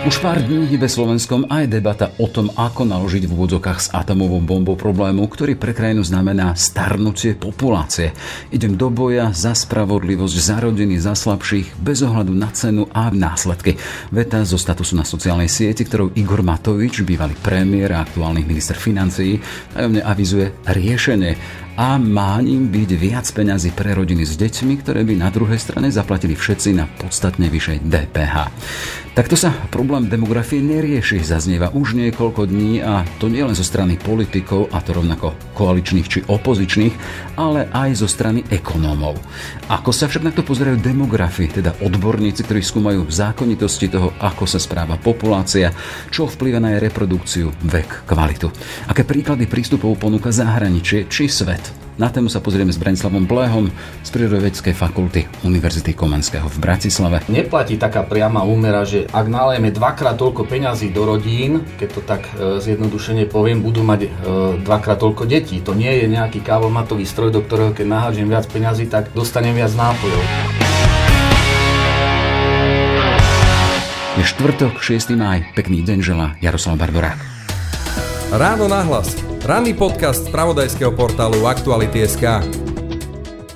Už pár dní hýbe Slovenskom aj debata o tom, ako naložiť v úvodzokách s atomovou bombou problému, ktorý pre krajinu znamená starnutie populácie. Idem do boja za spravodlivosť, za rodiny, za slabších, bez ohľadu na cenu a následky. Veta zo statusu na sociálnej sieti, ktorou Igor Matovič, bývalý premiér a aktuálny minister financií, tajomne avizuje riešenie a má ním byť viac peňazí pre rodiny s deťmi, ktoré by na druhej strane zaplatili všetci na podstatne vyššej DPH. Takto sa problém demografie nerieši, zaznieva už niekoľko dní a to nie len zo strany politikov, a to rovnako koaličných či opozičných, ale aj zo strany ekonómov. Ako sa však na to pozerajú demografi, teda odborníci, ktorí skúmajú zákonitosti toho, ako sa správa populácia, čo vplyva na jej reprodukciu, vek, kvalitu. Aké príklady prístupov ponúka zahraničie či svet. Na tému sa pozrieme s Branislavom Bléhom z Prírodovedeckej fakulty Univerzity Komenského v Bratislave. Neplatí taká priama úmera, že ak nalejeme dvakrát toľko peňazí do rodín, keď to tak e, zjednodušene poviem, budú mať e, dvakrát toľko detí. To nie je nejaký kávomatový stroj, do ktorého keď nahážem viac peňazí, tak dostanem viac nápojov. Je štvrtok, 6. maj. Pekný deň žela Jaroslav Barborák. Ráno nahlas. Ranný podcast z pravodajského portálu Aktuality.sk.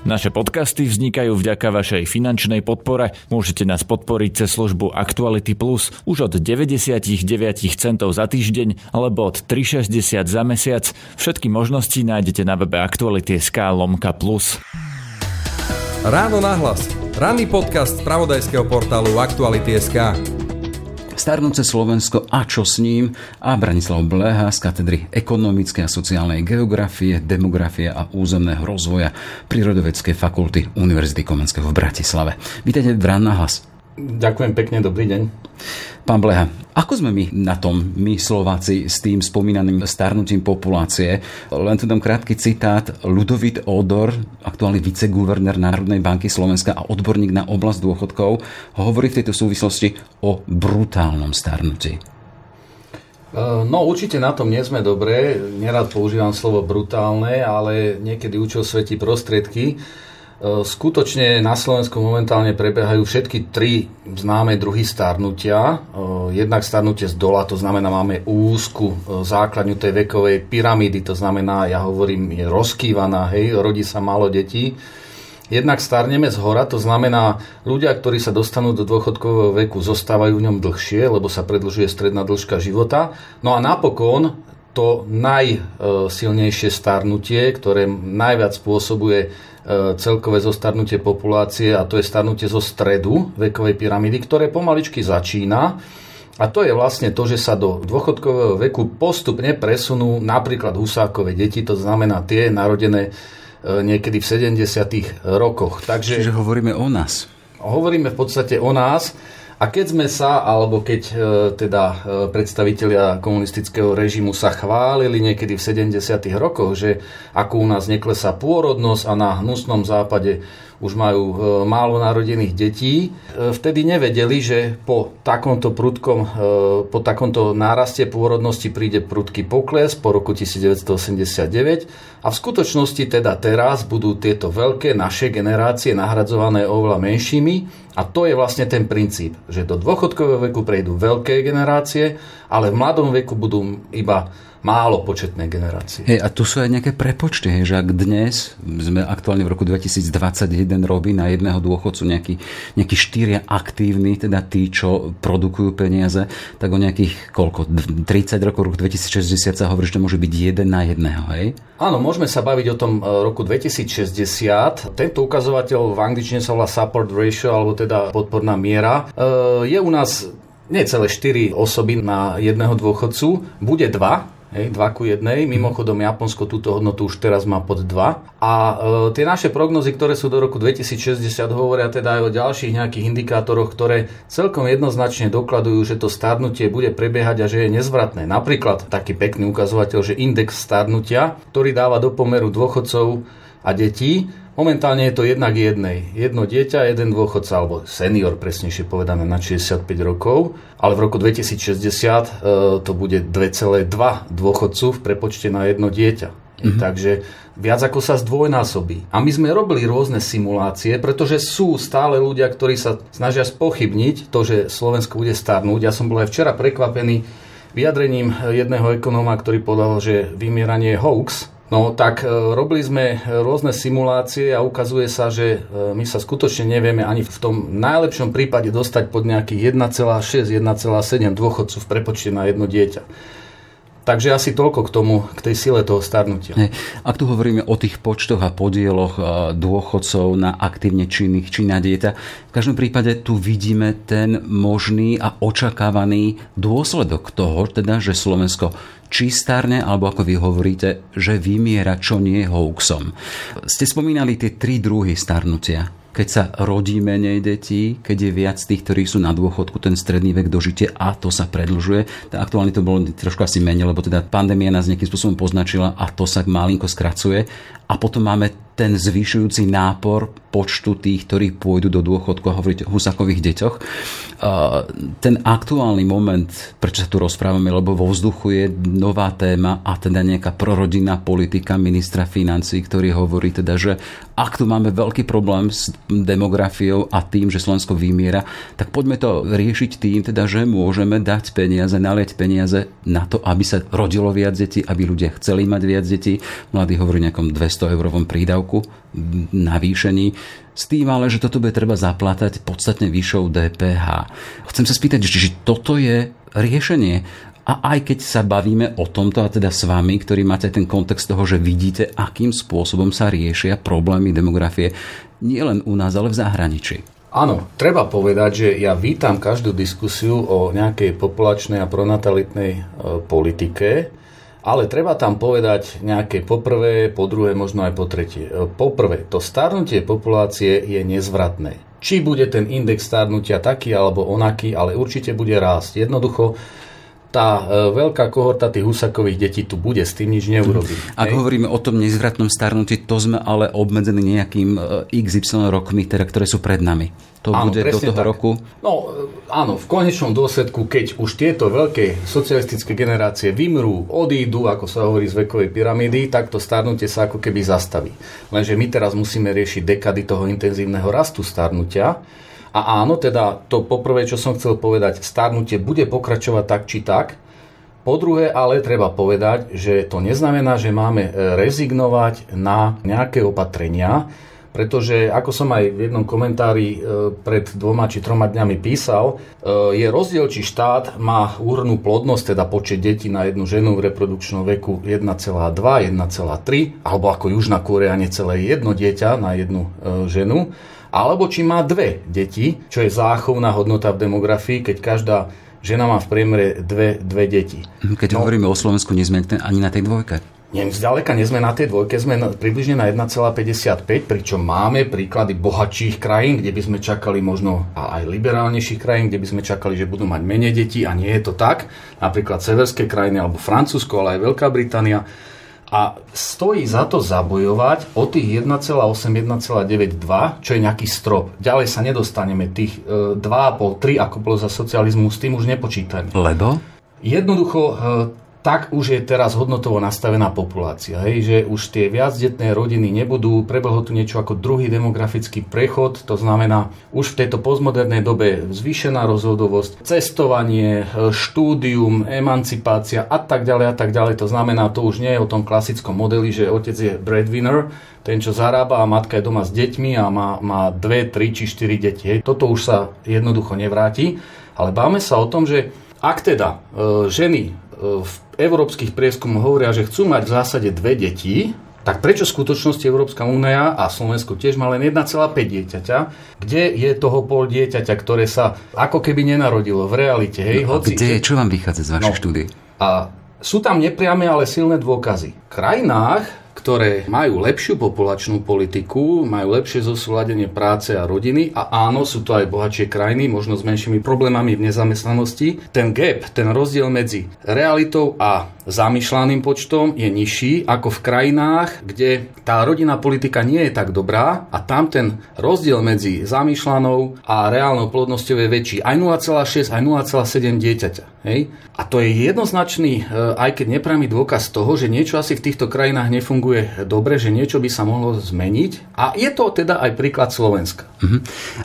Naše podcasty vznikajú vďaka vašej finančnej podpore. Môžete nás podporiť cez službu Actuality Plus už od 99 centov za týždeň alebo od 3,60 za mesiac. Všetky možnosti nájdete na webe Actuality.sk lomka plus. Ráno nahlas. Ranný podcast z pravodajského portálu Aktuality.sk. Starnúce Slovensko a čo s ním a Branislav Bleha z katedry ekonomickej a sociálnej geografie, demografie a územného rozvoja Prírodovedskej fakulty Univerzity Komenského v Bratislave. Vítajte v Rán hlas. Ďakujem pekne, dobrý deň. Pán Bleha, ako sme my na tom, my Slováci, s tým spomínaným starnutím populácie? Len tu dám krátky citát. Ludovit Odor, aktuálny viceguvernér Národnej banky Slovenska a odborník na oblasť dôchodkov, hovorí v tejto súvislosti o brutálnom starnutí. No určite na tom nie sme dobré. Nerad používam slovo brutálne, ale niekedy účel svetí prostriedky. E, skutočne na Slovensku momentálne prebiehajú všetky tri známe druhy starnutia. E, jednak starnutie z dola, to znamená, máme úzku e, základňu tej vekovej pyramídy, to znamená, ja hovorím, je rozkývaná, hej, rodí sa málo detí. Jednak starneme z hora, to znamená, ľudia, ktorí sa dostanú do dôchodkového veku, zostávajú v ňom dlhšie, lebo sa predlžuje stredná dĺžka života. No a napokon to najsilnejšie starnutie, ktoré najviac spôsobuje E, celkové zostarnutie populácie a to je starnutie zo stredu vekovej pyramídy, ktoré pomaličky začína. A to je vlastne to, že sa do dôchodkového veku postupne presunú napríklad husákové deti, to znamená tie narodené e, niekedy v 70. rokoch. Takže, Čiže hovoríme o nás. Hovoríme v podstate o nás. A keď sme sa, alebo keď e, teda e, predstavitelia komunistického režimu sa chválili niekedy v 70. rokoch, že ako u nás neklesá pôrodnosť a na hnusnom západe už majú e, málo narodených detí, vtedy nevedeli, že po takomto prudkom, po takomto náraste pôrodnosti príde prudký pokles po roku 1989 a v skutočnosti teda teraz budú tieto veľké naše generácie nahradzované oveľa menšími. A to je vlastne ten princíp, že do dôchodkového veku prejdú veľké generácie, ale v mladom veku budú iba málo početné generácie. Hej, a tu sú aj nejaké prepočty, hej, že ak dnes sme aktuálne v roku 2021 robí na jedného dôchodcu nejaký, nejaký štyria aktívni, teda tí, čo produkujú peniaze, tak o nejakých koľko, 30 rokov, roku 2060 sa hovorí, že to môže byť jeden na jedného, hej? Áno, môžeme sa baviť o tom e, roku 2060. Tento ukazovateľ v angličtine sa volá support ratio, alebo teda podporná miera. E, je u nás necelé 4 osoby na jedného dôchodcu, bude 2, Hej, 2 ku 1. Mimochodom, Japonsko túto hodnotu už teraz má pod 2. A e, tie naše prognozy, ktoré sú do roku 2060, hovoria teda aj o ďalších nejakých indikátoroch, ktoré celkom jednoznačne dokladujú, že to starnutie bude prebiehať a že je nezvratné. Napríklad taký pekný ukazovateľ, že index starnutia, ktorý dáva do pomeru dôchodcov a detí, Momentálne je to jednak jednej. Jedno dieťa, jeden dôchodca, alebo senior, presnejšie povedané, na 65 rokov. Ale v roku 2060 e, to bude 2,2 dôchodcu v prepočte na jedno dieťa. Mm-hmm. Takže viac ako sa zdvojnásobí. A my sme robili rôzne simulácie, pretože sú stále ľudia, ktorí sa snažia spochybniť to, že Slovensko bude starnúť. Ja som bol aj včera prekvapený vyjadrením jedného ekonóma, ktorý povedal, že vymieranie je hoax. No tak e, robili sme rôzne simulácie a ukazuje sa, že e, my sa skutočne nevieme ani v tom najlepšom prípade dostať pod nejakých 1,6, 1,7 dôchodcu v prepočte na jedno dieťa. Takže asi toľko k tomu, k tej sile toho starnutia. Ak tu hovoríme o tých počtoch a podieloch dôchodcov na aktívne činných či na dieta, v každom prípade tu vidíme ten možný a očakávaný dôsledok toho, teda, že Slovensko či starne, alebo ako vy hovoríte, že vymiera, čo nie hoaxom. Ste spomínali tie tri druhy starnutia keď sa rodí menej detí, keď je viac tých, ktorí sú na dôchodku, ten stredný vek dožitia a to sa predlžuje. Tak aktuálne to bolo trošku asi menej, lebo teda pandémia nás nejakým spôsobom poznačila a to sa malinko skracuje. A potom máme ten zvyšujúci nápor počtu tých, ktorí pôjdu do dôchodku a hovoriť o husakových deťoch. Ten aktuálny moment, prečo sa tu rozprávame, lebo vo vzduchu je nová téma a teda nejaká prorodinná politika ministra financí, ktorý hovorí teda, že ak tu máme veľký problém s demografiou a tým, že Slovensko vymiera, tak poďme to riešiť tým, teda, že môžeme dať peniaze, nalieť peniaze na to, aby sa rodilo viac detí, aby ľudia chceli mať viac detí. Mladí hovorí nejakom 200 eurovom prídavku prídavku, navýšení, s tým ale, že toto bude treba zaplatať podstatne vyššou DPH. Chcem sa spýtať, či toto je riešenie. A aj keď sa bavíme o tomto, a teda s vami, ktorí máte ten kontext toho, že vidíte, akým spôsobom sa riešia problémy demografie nielen u nás, ale v zahraničí. Áno, treba povedať, že ja vítam každú diskusiu o nejakej populačnej a pronatalitnej e, politike, ale treba tam povedať nejaké poprvé, po druhé, možno aj po tretie. E, poprvé, to starnutie populácie je nezvratné. Či bude ten index starnutia taký alebo onaký, ale určite bude rásť. Jednoducho, tá e, veľká kohorta tých husakových detí tu bude, s tým nič neurobí. Ak hej? hovoríme o tom nezvratnom starnutí, to sme ale obmedzení nejakým e, XY rokmi, teda, ktoré sú pred nami to áno, bude do toho tak. roku? No áno, v konečnom dôsledku, keď už tieto veľké socialistické generácie vymrú, odídu, ako sa hovorí z vekovej pyramídy, tak to starnutie sa ako keby zastaví. Lenže my teraz musíme riešiť dekady toho intenzívneho rastu starnutia. A áno, teda to poprvé, čo som chcel povedať, starnutie bude pokračovať tak či tak. Po druhé, ale treba povedať, že to neznamená, že máme rezignovať na nejaké opatrenia, pretože ako som aj v jednom komentári e, pred dvoma či troma dňami písal, e, je rozdiel, či štát má úhrnú plodnosť, teda počet detí na jednu ženu v reprodukčnom veku 1,2, 1,3, alebo ako Južná Korea necelé jedno dieťa na jednu e, ženu, alebo či má dve deti, čo je záchovná hodnota v demografii, keď každá žena má v priemere dve, dve deti. Keď no, hovoríme o Slovensku, nie sme ani na tej dvojke. Nie, zďaleka nie sme na tej dvojke, sme na, približne na 1,55, pričom máme príklady bohatších krajín, kde by sme čakali možno a aj liberálnejších krajín, kde by sme čakali, že budú mať menej detí a nie je to tak. Napríklad severské krajiny alebo Francúzsko, ale aj Veľká Británia. A stojí za to zabojovať o tých 1,8, 1,92, čo je nejaký strop. Ďalej sa nedostaneme. Tých e, 2,5, 3, ako bolo za socializmu, s tým už nepočítajme. Lebo? Jednoducho, e, tak už je teraz hodnotovo nastavená populácia. Hej, že už tie viacdetné rodiny nebudú, prebehlo tu niečo ako druhý demografický prechod, to znamená už v tejto postmodernej dobe zvýšená rozhodovosť, cestovanie, štúdium, emancipácia a tak ďalej a tak ďalej. To znamená, to už nie je o tom klasickom modeli, že otec je breadwinner, ten, čo zarába a matka je doma s deťmi a má, má dve, tri či štyri deti. Hej. Toto už sa jednoducho nevráti, ale báme sa o tom, že ak teda e, ženy v európskych prieskumoch hovoria, že chcú mať v zásade dve deti, tak prečo v skutočnosti Európska únia a Slovensko tiež má len 1,5 dieťaťa, kde je toho pol dieťaťa, ktoré sa ako keby nenarodilo v realite. Hej, no, hoci, kde, čo vám vychádza z vašej no, štúdie? A sú tam nepriame, ale silné dôkazy. V krajinách, ktoré majú lepšiu populačnú politiku, majú lepšie zosúladenie práce a rodiny a áno, sú to aj bohatšie krajiny, možno s menšími problémami v nezamestnanosti. Ten gap, ten rozdiel medzi realitou a zamýšľaným počtom je nižší ako v krajinách, kde tá rodinná politika nie je tak dobrá a tam ten rozdiel medzi zamýšľanou a reálnou plodnosťou je väčší. Aj 0,6, aj 0,7 dieťaťa. Hej? A to je jednoznačný, e, aj keď neprami dôkaz toho, že niečo asi v týchto krajinách nefunguje dobre, že niečo by sa mohlo zmeniť. A je to teda aj príklad Slovenska. Uh-huh.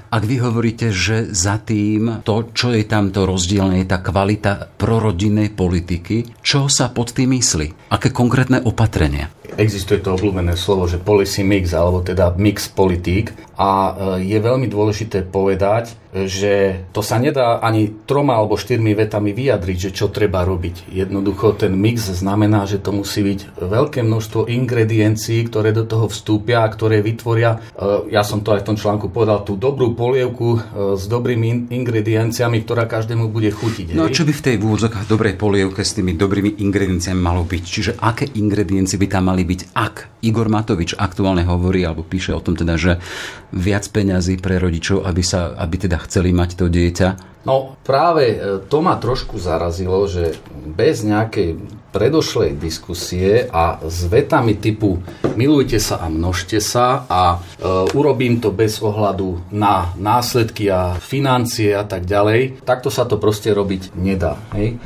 Ak vy hovoríte, že za tým to, čo je tamto rozdielne, je tá kvalita prorodinnej politiky, čo sa pod tým myslí? Aké konkrétne opatrenia? Existuje to obľúbené slovo, že policy mix, alebo teda mix politík. A e, je veľmi dôležité povedať, že to sa nedá ani troma alebo štyrmi vetami vyjadriť, že čo treba robiť. Jednoducho ten mix znamená, že to musí byť veľké množstvo ingrediencií, ktoré do toho vstúpia a ktoré vytvoria, e, ja som to aj v tom článku povedal, tú dobrú polievku e, s dobrými ingredienciami, ktorá každému bude chutiť. No a čo by v tej vôdzokách dobrej polievke s tými dobrými ingredienciami malo byť? Čiže aké ingrediencie by tam mali byť, ak Igor Matovič aktuálne hovorí alebo píše o tom teda, že viac peňazí pre rodičov, aby, sa, aby teda chceli mať to dieťa? No práve e, to ma trošku zarazilo, že bez nejakej predošlej diskusie a s vetami typu milujte sa a množte sa a e, urobím to bez ohľadu na následky a financie a tak ďalej, takto sa to proste robiť nedá. Hej?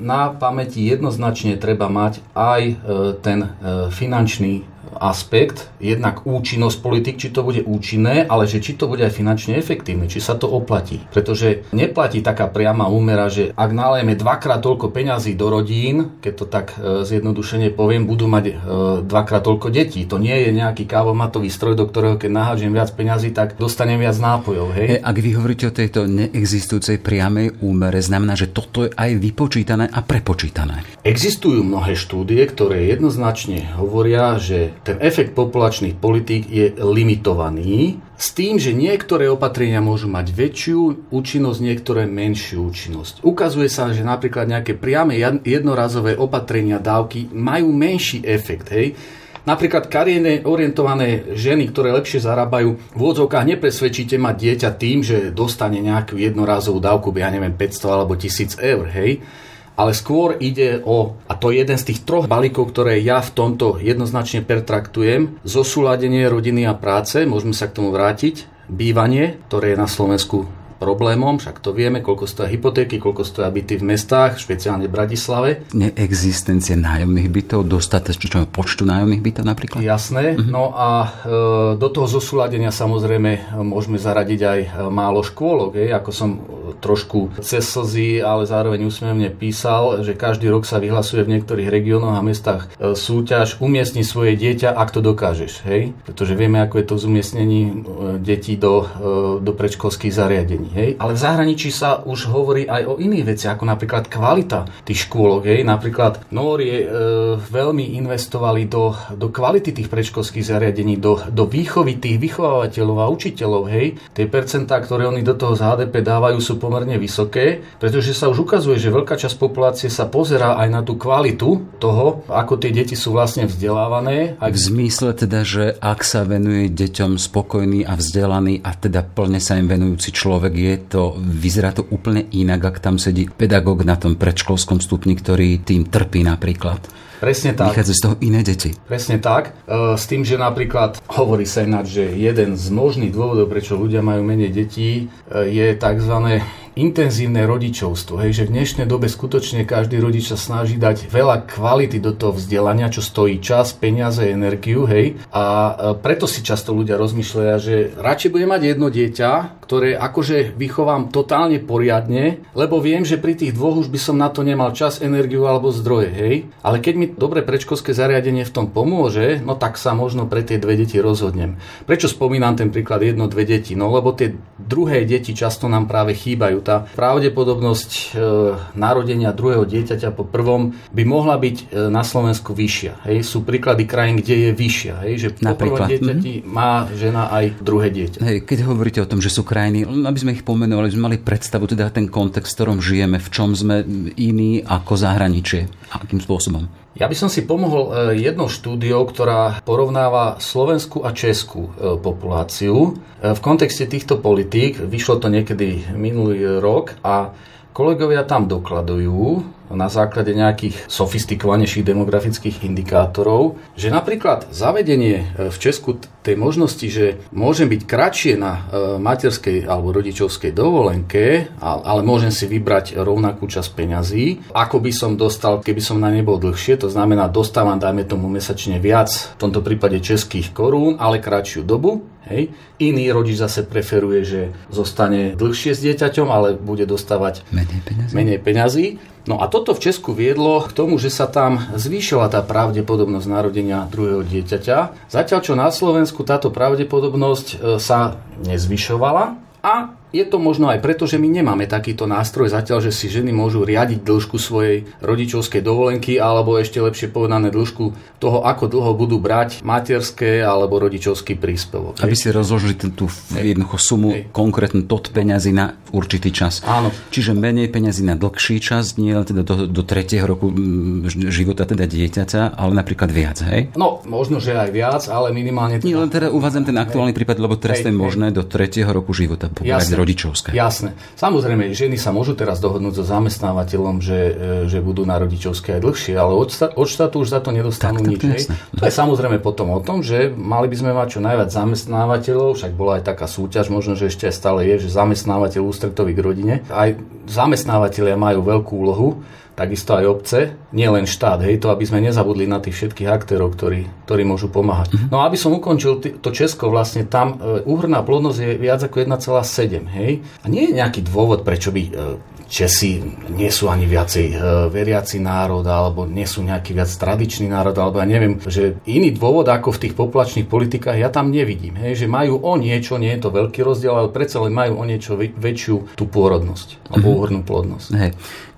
Na pamäti jednoznačne treba mať aj e, ten e, finančný aspekt, jednak účinnosť politik, či to bude účinné, ale že či to bude aj finančne efektívne, či sa to oplatí. Pretože neplatí taká priama úmera, že ak nalejeme dvakrát toľko peňazí do rodín, keď to tak e, zjednodušene poviem, budú mať e, dvakrát toľko detí. To nie je nejaký kávomatový stroj, do ktorého keď nahážem viac peňazí, tak dostanem viac nápojov. Hej? E, ak vy hovoríte o tejto neexistujúcej priamej úmere, znamená, že toto je aj vypočítané a prepočítané. Existujú mnohé štúdie, ktoré jednoznačne hovoria, že ten efekt populačných politík je limitovaný s tým, že niektoré opatrenia môžu mať väčšiu účinnosť, niektoré menšiu účinnosť. Ukazuje sa, že napríklad nejaké priame jednorazové opatrenia dávky majú menší efekt. Hej? Napríklad kariérne orientované ženy, ktoré lepšie zarábajú, v úvodzovkách nepresvedčíte mať dieťa tým, že dostane nejakú jednorazovú dávku, ja neviem, 500 alebo 1000 eur, hej ale skôr ide o, a to je jeden z tých troch balíkov, ktoré ja v tomto jednoznačne pertraktujem, zosúladenie rodiny a práce, môžeme sa k tomu vrátiť, bývanie, ktoré je na Slovensku problémom, však to vieme, koľko stojí hypotéky, koľko stojí byty v mestách, špeciálne v Bratislave. Neexistencie nájomných bytov, dostatečného počtu nájomných bytov napríklad? Jasné, mm-hmm. no a e, do toho zosúladenia samozrejme môžeme zaradiť aj e, málo škôlok, je, ako som trošku cez slzy, ale zároveň úsmevne písal, že každý rok sa vyhlasuje v niektorých regiónoch a mestách e, súťaž umiestni svoje dieťa, ak to dokážeš, hej? Pretože vieme, ako je to v umiestnení e, detí do, do predškolských zariadení. Hej? Ale v zahraničí sa už hovorí aj o iných veciach, ako napríklad kvalita tých škôlok. Hej? Napríklad Nóri e, veľmi investovali do, do kvality tých predškolských zariadení, do, do výchovy tých vychovávateľov a učiteľov. Hej? Tie percentá, ktoré oni do toho z HDP dávajú, sú pomerne vysoké, pretože sa už ukazuje, že veľká časť populácie sa pozerá aj na tú kvalitu toho, ako tie deti sú vlastne vzdelávané. Ak... V zmysle teda, že ak sa venuje deťom spokojný a vzdelaný a teda plne sa im venujúci človek, je to, vyzerá to úplne inak, ak tam sedí pedagóg na tom predškolskom stupni, ktorý tým trpí napríklad. Presne tak. Vychádza z toho iné deti. Presne tak. E, s tým, že napríklad hovorí sa ináč, že jeden z možných dôvodov, prečo ľudia majú menej detí, e, je tzv intenzívne rodičovstvo. Hej, že v dnešnej dobe skutočne každý rodič sa snaží dať veľa kvality do toho vzdelania, čo stojí čas, peniaze, energiu. Hej, a e, preto si často ľudia rozmýšľajú, že radšej budem mať jedno dieťa, ktoré akože vychovám totálne poriadne, lebo viem, že pri tých dvoch už by som na to nemal čas, energiu alebo zdroje. Hej. Ale keď mi dobre predškolské zariadenie v tom pomôže, no tak sa možno pre tie dve deti rozhodnem. Prečo spomínam ten príklad jedno, dve deti? No lebo tie druhé deti často nám práve chýbajú tá pravdepodobnosť e, narodenia druhého dieťaťa po prvom by mohla byť e, na Slovensku vyššia. Hej? Sú príklady krajín, kde je vyššia. Hej? Že po prvom dieťati mm-hmm. má žena aj druhé dieťa. Hej, keď hovoríte o tom, že sú krajiny, aby sme ich pomenovali, sme mali predstavu, teda ten kontext, v ktorom žijeme, v čom sme iní ako zahraničie. Akým spôsobom? Ja by som si pomohol e, jednou štúdiou, ktorá porovnáva slovenskú a českú e, populáciu. E, v kontexte týchto politík vyšlo to niekedy minulý rok a kolegovia tam dokladujú, na základe nejakých sofistikovanejších demografických indikátorov, že napríklad zavedenie e, v Česku tej možnosti, že môžem byť kratšie na e, materskej alebo rodičovskej dovolenke, ale môžem si vybrať rovnakú časť peňazí, ako by som dostal, keby som na nebol dlhšie, to znamená dostávam, dajme tomu mesačne viac, v tomto prípade českých korún, ale kratšiu dobu, Hej. Iný rodič zase preferuje, že zostane dlhšie s dieťaťom, ale bude dostávať menej peňazí. Menej peňazí. No a toto v Česku viedlo k tomu, že sa tam zvýšila tá pravdepodobnosť narodenia druhého dieťaťa. Zatiaľ čo na Slovensku táto pravdepodobnosť e, sa nezvyšovala a je to možno aj preto, že my nemáme takýto nástroj zatiaľ, že si ženy môžu riadiť dĺžku svojej rodičovskej dovolenky alebo ešte lepšie povedané dĺžku toho, ako dlho budú brať materské alebo rodičovský príspevok. Aby si rozložili tú jednoducho sumu, Hej. konkrétnu tot peňazí na určitý čas. Áno. Čiže menej peňazí na dlhší čas, nie len teda do, do tretieho roku života teda dieťaťa, ale napríklad viac, hej? No, možno, že aj viac, ale minimálne... Teda... Nie, len teda uvádzam ten aktuálny hej. prípad, lebo teraz hej, je možné hej. do tretieho roku života pobrať rodičovské. Jasné. Samozrejme, ženy sa môžu teraz dohodnúť so zamestnávateľom, že, e, že budú na rodičovské aj dlhšie, ale od, od štátu už za to nedostanú tak, nič. Tak, to je samozrejme potom o tom, že mali by sme mať čo najviac zamestnávateľov, však bola aj taká súťaž, možno, že ešte aj stále je, že zamestnávateľ ústretový k rodine. Aj zamestnávateľia majú veľkú úlohu, takisto aj obce, nie len štát, hej, to aby sme nezabudli na tých všetkých aktérov, ktorí, ktorí môžu pomáhať. Mm-hmm. No aby som ukončil t- to Česko, vlastne tam e, úhrná plodnosť je viac ako 1,7, hej. A nie je nejaký dôvod, prečo by e, Česi nie sú ani viacej e, veriaci národ, alebo nie sú nejaký viac tradičný národ, alebo ja neviem, že iný dôvod ako v tých populačných politikách ja tam nevidím. Hej, že majú o niečo, nie je to veľký rozdiel, ale predsa len majú o niečo väčšiu tú pôrodnosť, alebo úhrnú plodnosť. Hej.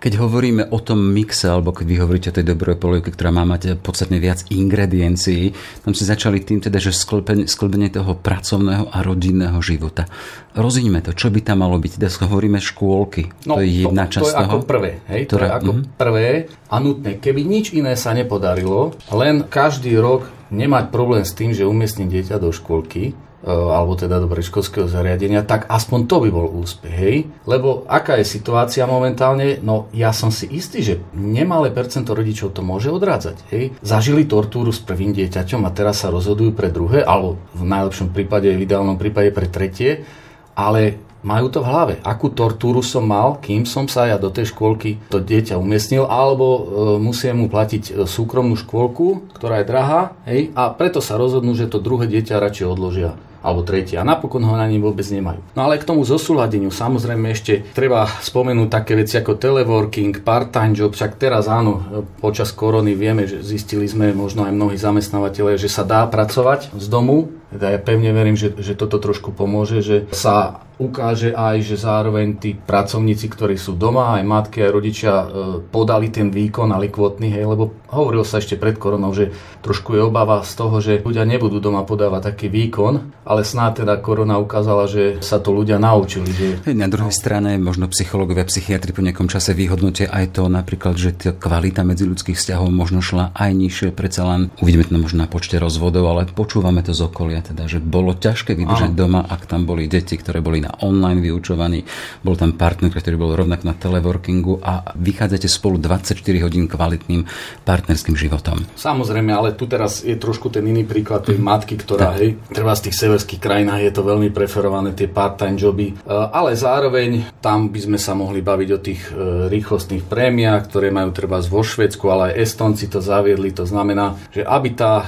Keď hovoríme o tom mixe, alebo keď vy hovoríte o tej dobrej polievke, ktorá má mať podstatne viac ingrediencií, tam si začali tým teda, že sklbenie, sklbenie toho pracovného a rodinného života. Rozíňme to, čo by tam malo byť. Dnes hovoríme škôlky. No, to je jedna to, časť to je toho. ako prvé. Hej? Ktoré, to je ako mm-hmm. prvé a nutné. Keby nič iné sa nepodarilo, len každý rok nemať problém s tým, že umiestním dieťa do škôlky, E, alebo teda do predškolského zariadenia, tak aspoň to by bol úspech, hej? Lebo aká je situácia momentálne? No ja som si istý, že nemalé percento rodičov to môže odrádzať, hej? Zažili tortúru s prvým dieťaťom a teraz sa rozhodujú pre druhé, alebo v najlepšom prípade, v ideálnom prípade pre tretie, ale majú to v hlave. Akú tortúru som mal, kým som sa ja do tej škôlky to dieťa umiestnil, alebo e, musím mu platiť e, súkromnú škôlku, ktorá je drahá, hej, a preto sa rozhodnú, že to druhé dieťa radšej odložia alebo tretie a napokon ho na ním vôbec nemajú. No ale k tomu zosúladeniu samozrejme ešte treba spomenúť také veci ako teleworking, part-time job, však teraz áno, počas korony vieme, že zistili sme možno aj mnohí zamestnávateľe, že sa dá pracovať z domu, teda ja pevne verím, že, že toto trošku pomôže, že sa ukáže aj, že zároveň tí pracovníci, ktorí sú doma, aj matky, aj rodičia e, podali ten výkon a likvotný, hej, lebo hovoril sa ešte pred koronou, že trošku je obava z toho, že ľudia nebudú doma podávať taký výkon, ale snáď teda korona ukázala, že sa to ľudia naučili. Že... Na druhej strane možno psychológovia, psychiatri po nejakom čase vyhodnotia aj to napríklad, že tá kvalita medziludských vzťahov možno šla aj nižšie, predsa len uvidíme to možno na počte rozvodov, ale počúvame to z okolia, teda, že bolo ťažké vydržať Aha. doma, ak tam boli deti, ktoré boli na online vyučovaní, bol tam partner, ktorý bol rovnak na teleworkingu a vychádzate spolu 24 hodín kvalitným partnerským životom. Samozrejme, ale tu teraz je trošku ten iný príklad tej mhm. matky, ktorá, hej, treba z tých severských krajinách je to veľmi preferované, tie part-time joby, e, ale zároveň tam by sme sa mohli baviť o tých e, rýchlostných prémiách, ktoré majú treba vo Švedsku, ale aj Estonci to zaviedli, to znamená, že aby tá e,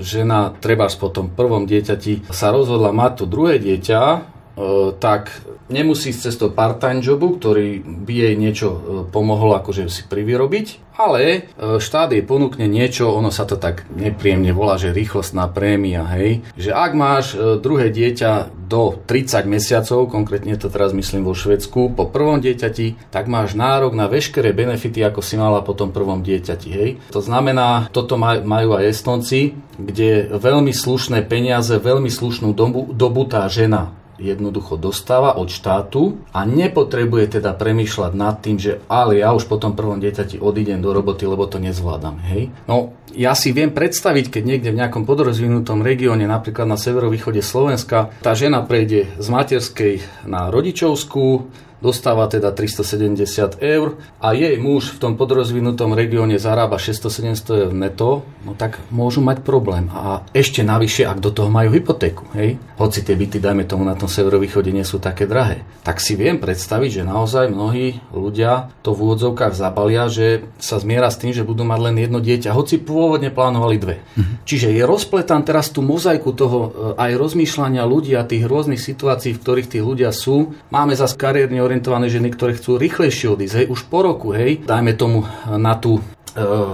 žena treba po tom prvom dieťati sa rozhodla mať to druhé dieťa, tak nemusí ísť cestou part-time jobu, ktorý by jej niečo pomohol akože si privyrobiť, ale štát jej ponúkne niečo, ono sa to tak nepríjemne volá, že rýchlostná prémia, hej, že ak máš druhé dieťa do 30 mesiacov, konkrétne to teraz myslím vo Švedsku, po prvom dieťati, tak máš nárok na veškeré benefity, ako si mala po tom prvom dieťati, hej. To znamená, toto majú aj Estonci, kde veľmi slušné peniaze, veľmi slušnú dobu, dobu tá žena jednoducho dostáva od štátu a nepotrebuje teda premýšľať nad tým, že ale ja už po tom prvom dieťati odídem do roboty, lebo to nezvládam. Hej? No, ja si viem predstaviť, keď niekde v nejakom podrozvinutom regióne, napríklad na severovýchode Slovenska, tá žena prejde z materskej na rodičovskú, dostáva teda 370 eur a jej muž v tom podrozvinutom regióne zarába 600-700 eur neto, no tak môžu mať problém. A ešte navyše, ak do toho majú hypotéku, hej, hoci tie byty, dajme tomu, na tom severovýchode nie sú také drahé, tak si viem predstaviť, že naozaj mnohí ľudia to v úvodzovkách zabalia, že sa zmiera s tým, že budú mať len jedno dieťa, hoci pôvodne plánovali dve. Mm-hmm. Čiže je rozpletan teraz tú mozaiku toho e, aj rozmýšľania ľudí a tých rôznych situácií, v ktorých tí ľudia sú. Máme zase kariérne orientované ženy, ktoré chcú rýchlejšie odísť, hej, už po roku, hej, dajme tomu na tú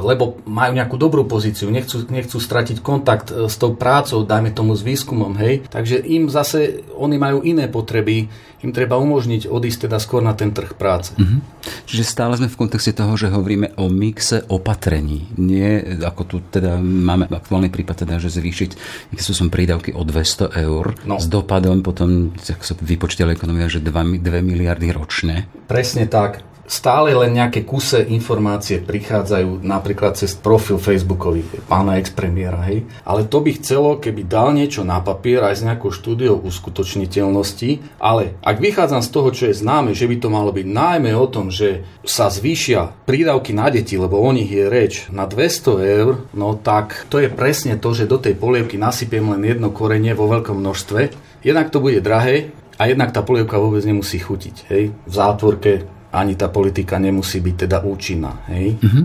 lebo majú nejakú dobrú pozíciu, nechcú, nechcú stratiť kontakt eh, s tou prácou, dajme tomu s výskumom, hej. Takže im zase, oni majú iné potreby, im treba umožniť odísť teda skôr na ten trh práce. Mm-hmm. Čiže stále sme v kontexte toho, že hovoríme o mixe opatrení. Nie, ako tu teda máme aktuálny prípad, teda, že zvýšiť sú som prídavky o 200 eur no. s dopadom potom, ako sa vypočítali ekonomia, že 2, 2 miliardy ročne. Presne tak stále len nejaké kuse informácie prichádzajú napríklad cez profil Facebookový pána ex-premiéra, hej. Ale to by chcelo, keby dal niečo na papier aj s nejakou štúdiou uskutočniteľnosti, ale ak vychádzam z toho, čo je známe, že by to malo byť najmä o tom, že sa zvýšia prídavky na deti, lebo o nich je reč na 200 eur, no tak to je presne to, že do tej polievky nasypiem len jedno korenie vo veľkom množstve. Jednak to bude drahé, a jednak tá polievka vôbec nemusí chutiť. Hej? V zátvorke ani tá politika nemusí byť teda účinná. Hej? Uh-huh.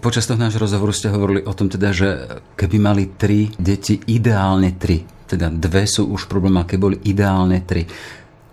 Počas toho nášho rozhovoru ste hovorili o tom teda, že keby mali tri deti, ideálne tri, teda dve sú už problém, aké boli ideálne tri.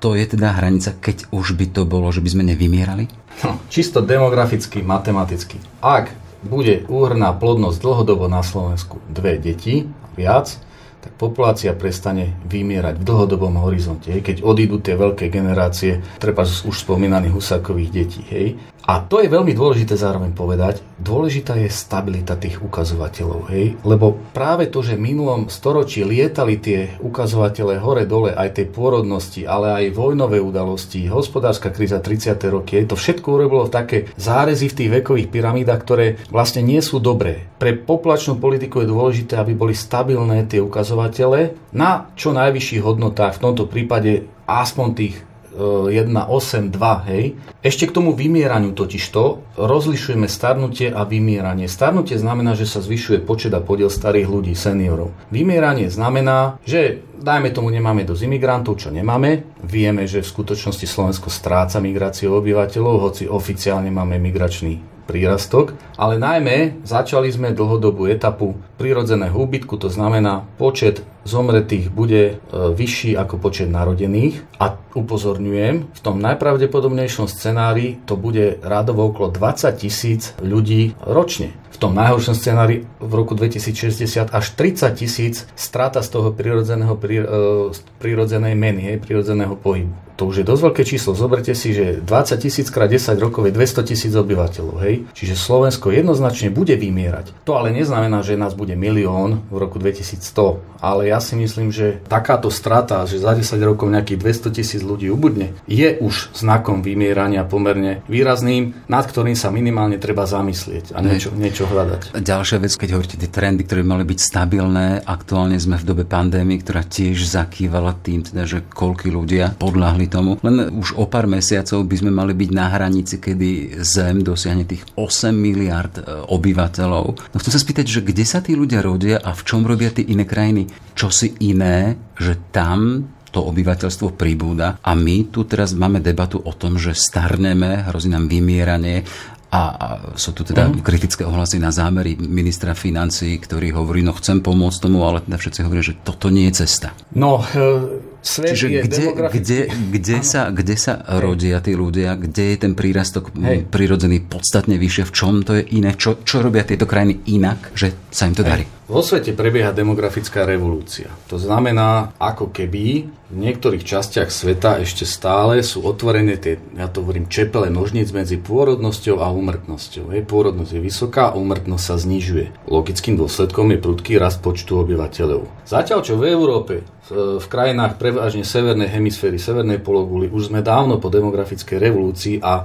To je teda hranica, keď už by to bolo, že by sme nevymierali? No, čisto demograficky, matematicky. Ak bude úhrná plodnosť dlhodobo na Slovensku dve deti, viac, tak populácia prestane vymierať v dlhodobom horizonte. Hej, keď odídu tie veľké generácie, treba už spomínaných husákových detí. Hej. A to je veľmi dôležité zároveň povedať. Dôležitá je stabilita tých ukazovateľov. Hej? Lebo práve to, že v minulom storočí lietali tie ukazovatele hore-dole, aj tej pôrodnosti, ale aj vojnové udalosti, hospodárska kríza 30. roky, hej, to všetko urobilo také zárezy v tých vekových pyramídach, ktoré vlastne nie sú dobré. Pre populačnú politiku je dôležité, aby boli stabilné tie ukazovatele na čo najvyšších hodnotách, v tomto prípade aspoň tých 182, hej. Ešte k tomu vymieraniu totižto rozlišujeme starnutie a vymieranie. Starnutie znamená, že sa zvyšuje počet a podiel starých ľudí, seniorov. Vymieranie znamená, že dajme tomu nemáme dosť imigrantov, čo nemáme. Vieme, že v skutočnosti Slovensko stráca migráciu obyvateľov, hoci oficiálne máme migračný prírastok, ale najmä začali sme dlhodobú etapu prirodzeného úbytku, to znamená počet zomretých bude e, vyšší ako počet narodených. A upozorňujem, v tom najpravdepodobnejšom scenári to bude rádovo okolo 20 tisíc ľudí ročne tom najhoršom scenári v roku 2060 až 30 tisíc strata z toho prirodzeného, uh, prirodzenej meny, hej, prirodzeného pohybu. To už je dosť veľké číslo. Zoberte si, že 20 tisíc krát 10 rokov je 200 tisíc obyvateľov. Hej? Čiže Slovensko jednoznačne bude vymierať. To ale neznamená, že nás bude milión v roku 2100. Ale ja si myslím, že takáto strata, že za 10 rokov nejakých 200 tisíc ľudí ubudne, je už znakom vymierania pomerne výrazným, nad ktorým sa minimálne treba zamyslieť a niečo, niečo hľadať. Ďalšia vec, keď hovoríte tie trendy, ktoré mali byť stabilné, aktuálne sme v dobe pandémie, ktorá tiež zakývala tým, teda, že koľky ľudia podľahli tomu. Len už o pár mesiacov by sme mali byť na hranici, kedy Zem dosiahne tých 8 miliard e, obyvateľov. No chcem sa spýtať, že kde sa tí ľudia rodia a v čom robia tie iné krajiny? Čo si iné, že tam to obyvateľstvo pribúda a my tu teraz máme debatu o tom, že starneme, hrozí nám vymieranie a, a sú tu teda mm. kritické ohlasy na zámery ministra financí, ktorý hovorí, no chcem pomôcť tomu, ale teda všetci hovoria, že toto nie je cesta. No, e, svet Čiže je kde, kde, kde, sa, kde sa rodia tí ľudia, kde je ten prírastok Hej. prirodzený podstatne vyššie, v čom to je iné, čo, čo robia tieto krajiny inak, že sa im to darí? Vo svete prebieha demografická revolúcia. To znamená, ako keby v niektorých častiach sveta ešte stále sú otvorené tie, ja to hovorím, čepele nožnic medzi pôrodnosťou a úmrtnosťou. Hej, pôrodnosť je vysoká úmrtnosť sa znižuje. Logickým dôsledkom je prudký rast počtu obyvateľov. Zatiaľ, čo v Európe v krajinách prevažne severnej hemisféry, severnej pologuli. Už sme dávno po demografickej revolúcii a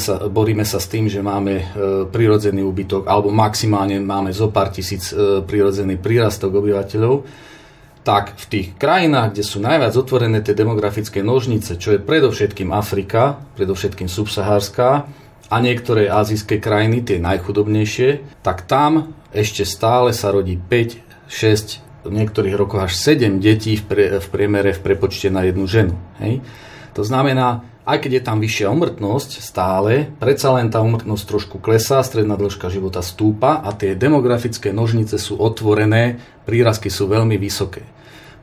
sa, boríme sa s tým, že máme e, prirodzený úbytok alebo maximálne máme zo pár tisíc e, prirodzený prírastok obyvateľov, tak v tých krajinách, kde sú najviac otvorené tie demografické nožnice, čo je predovšetkým Afrika, predovšetkým subsahárska a niektoré azijské krajiny, tie najchudobnejšie, tak tam ešte stále sa rodí 5, 6, v niektorých rokoch až 7 detí v, pre, v priemere v prepočte na jednu ženu. Hej? To znamená, aj keď je tam vyššia umrtnosť stále, predsa len tá umrtnosť trošku klesá, stredná dĺžka života stúpa a tie demografické nožnice sú otvorené, prírazky sú veľmi vysoké.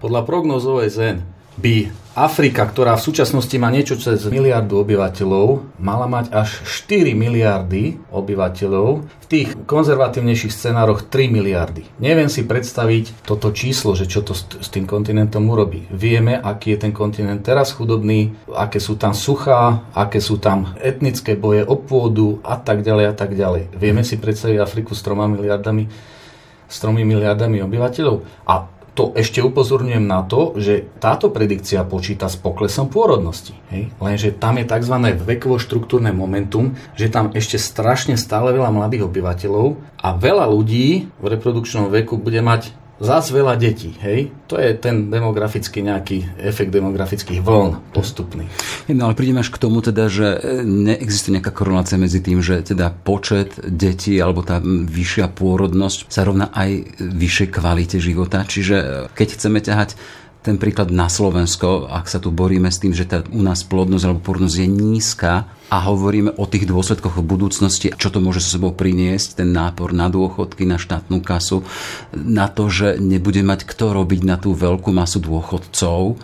Podľa prognóz OSN by Afrika, ktorá v súčasnosti má niečo cez miliardu obyvateľov, mala mať až 4 miliardy obyvateľov, v tých konzervatívnejších scenároch 3 miliardy. Neviem si predstaviť toto číslo, že čo to s, tým kontinentom urobí. Vieme, aký je ten kontinent teraz chudobný, aké sú tam suchá, aké sú tam etnické boje o pôdu a tak ďalej a tak ďalej. Vieme si predstaviť Afriku s 3 miliardami s 3 miliardami obyvateľov. A to ešte upozorňujem na to, že táto predikcia počíta s poklesom pôrodnosti. Hej? Lenže tam je tzv. vekovo-štruktúrne momentum, že tam ešte strašne stále veľa mladých obyvateľov a veľa ľudí v reprodukčnom veku bude mať zás veľa detí, hej? To je ten demografický nejaký efekt demografických vln postupný. No ale prídeme až k tomu teda, že neexistuje nejaká korelácia medzi tým, že teda počet detí alebo tá vyššia pôrodnosť sa rovná aj vyššej kvalite života. Čiže keď chceme ťahať ten príklad na Slovensko, ak sa tu boríme s tým, že tá u nás plodnosť alebo pôrodnosť je nízka a hovoríme o tých dôsledkoch v budúcnosti, čo to môže so sebou priniesť, ten nápor na dôchodky, na štátnu kasu, na to, že nebude mať kto robiť na tú veľkú masu dôchodcov.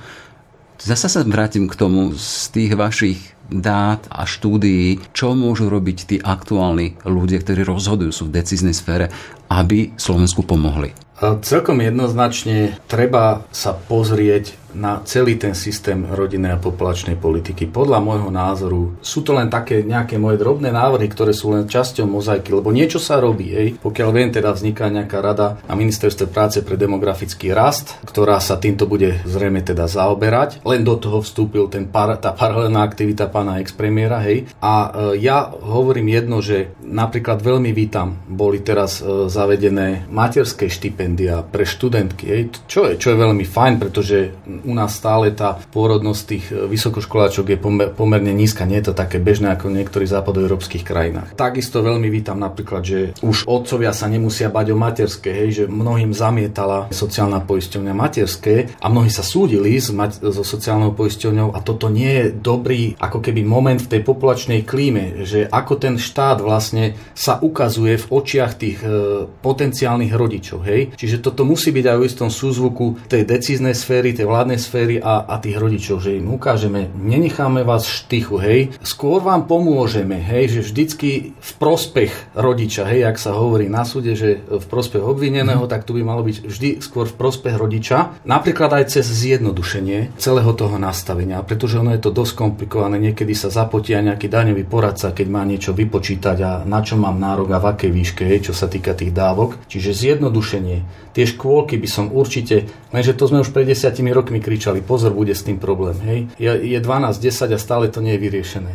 Zasa sa vrátim k tomu z tých vašich dát a štúdií, čo môžu robiť tí aktuálni ľudia, ktorí rozhodujú sú v decíznej sfére, aby Slovensku pomohli. Celkom jednoznačne treba sa pozrieť na celý ten systém rodinnej a populačnej politiky. Podľa môjho názoru sú to len také nejaké moje drobné návrhy, ktoré sú len časťou mozaiky, lebo niečo sa robí. Hej. Pokiaľ viem, teda vzniká nejaká rada na ministerstve práce pre demografický rast, ktorá sa týmto bude zrejme teda zaoberať. Len do toho vstúpil ten par, tá paralelná aktivita pána expremiéra. Hej. A e, ja hovorím jedno, že napríklad veľmi vítam, boli teraz e, zavedené materské štipendia pre študentky, hej, čo, je, čo je veľmi fajn, pretože u nás stále tá pôrodnosť tých e, vysokoškoláčok je pomer, pomerne nízka, nie je to také bežné ako v niektorých západoeurópskych krajinách. Takisto veľmi vítam napríklad, že už otcovia sa nemusia bať o materské, hej, že mnohým zamietala sociálna poisťovňa materské a mnohí sa súdili s mať, so sociálnou poisťovňou a toto nie je dobrý ako keby moment v tej populačnej klíme, že ako ten štát vlastne sa ukazuje v očiach tých e, potenciálnych rodičov, hej. Čiže toto musí byť aj v istom súzvuku tej decíznej sféry, tej vládnej sféry a, a tých rodičov, že im ukážeme, nenecháme vás štychu, hej, skôr vám pomôžeme, hej, že vždycky v prospech rodiča, hej, ak sa hovorí na súde, že v prospech obvineného, mm. tak tu by malo byť vždy skôr v prospech rodiča, napríklad aj cez zjednodušenie celého toho nastavenia, pretože ono je to dosť komplikované, niekedy sa zapotia nejaký daňový poradca, keď má niečo vypočítať a na čo mám nárok a v akej výške, hej, čo sa týka tých dávok. Čiže zjednodušenie. Tie škôlky by som určite, lenže to sme už pred desiatimi rokmi kričali, pozor, bude s tým problém. Hej? Je, je 12, 10 a stále to nie je vyriešené.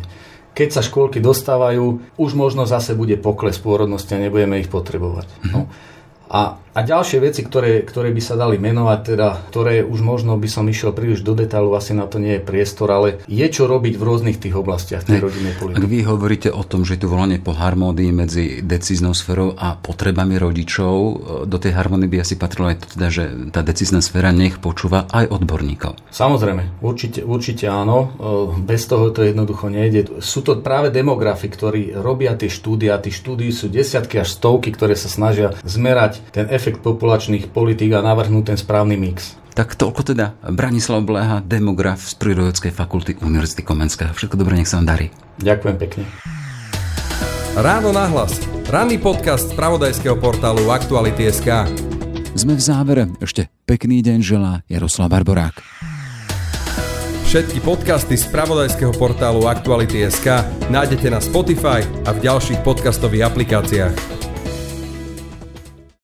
Keď sa škôlky dostávajú, už možno zase bude pokles pôrodnosti a nebudeme ich potrebovať. No. A a ďalšie veci, ktoré, ktoré by sa dali menovať, teda, ktoré už možno by som išiel príliš do detailu, asi na to nie je priestor, ale je čo robiť v rôznych tých oblastiach tej rodinnej politiky. Ak vy hovoríte o tom, že tu volanie po harmónii medzi decíznou sférou a potrebami rodičov, do tej harmónie by asi patrilo aj to, teda, že tá decízna sféra nech počúva aj odborníkov. Samozrejme, určite, určite áno. Bez toho to jednoducho nejde. Sú to práve demografi, ktorí robia tie štúdie a tie štúdie sú desiatky až stovky, ktoré sa snažia zmerať ten efekt populačných politík a navrhnúť ten správny mix. Tak toľko teda Branislav Bléha, demograf z Prírodovedeckej fakulty Univerzity Komenského. Všetko dobré, nech sa vám darí. Ďakujem pekne. Ráno nahlas. Ranný podcast z pravodajského portálu Aktuality.sk Sme v závere. Ešte pekný deň želá Jaroslav Barborák. Všetky podcasty z pravodajského portálu Aktuality.sk nájdete na Spotify a v ďalších podcastových aplikáciách.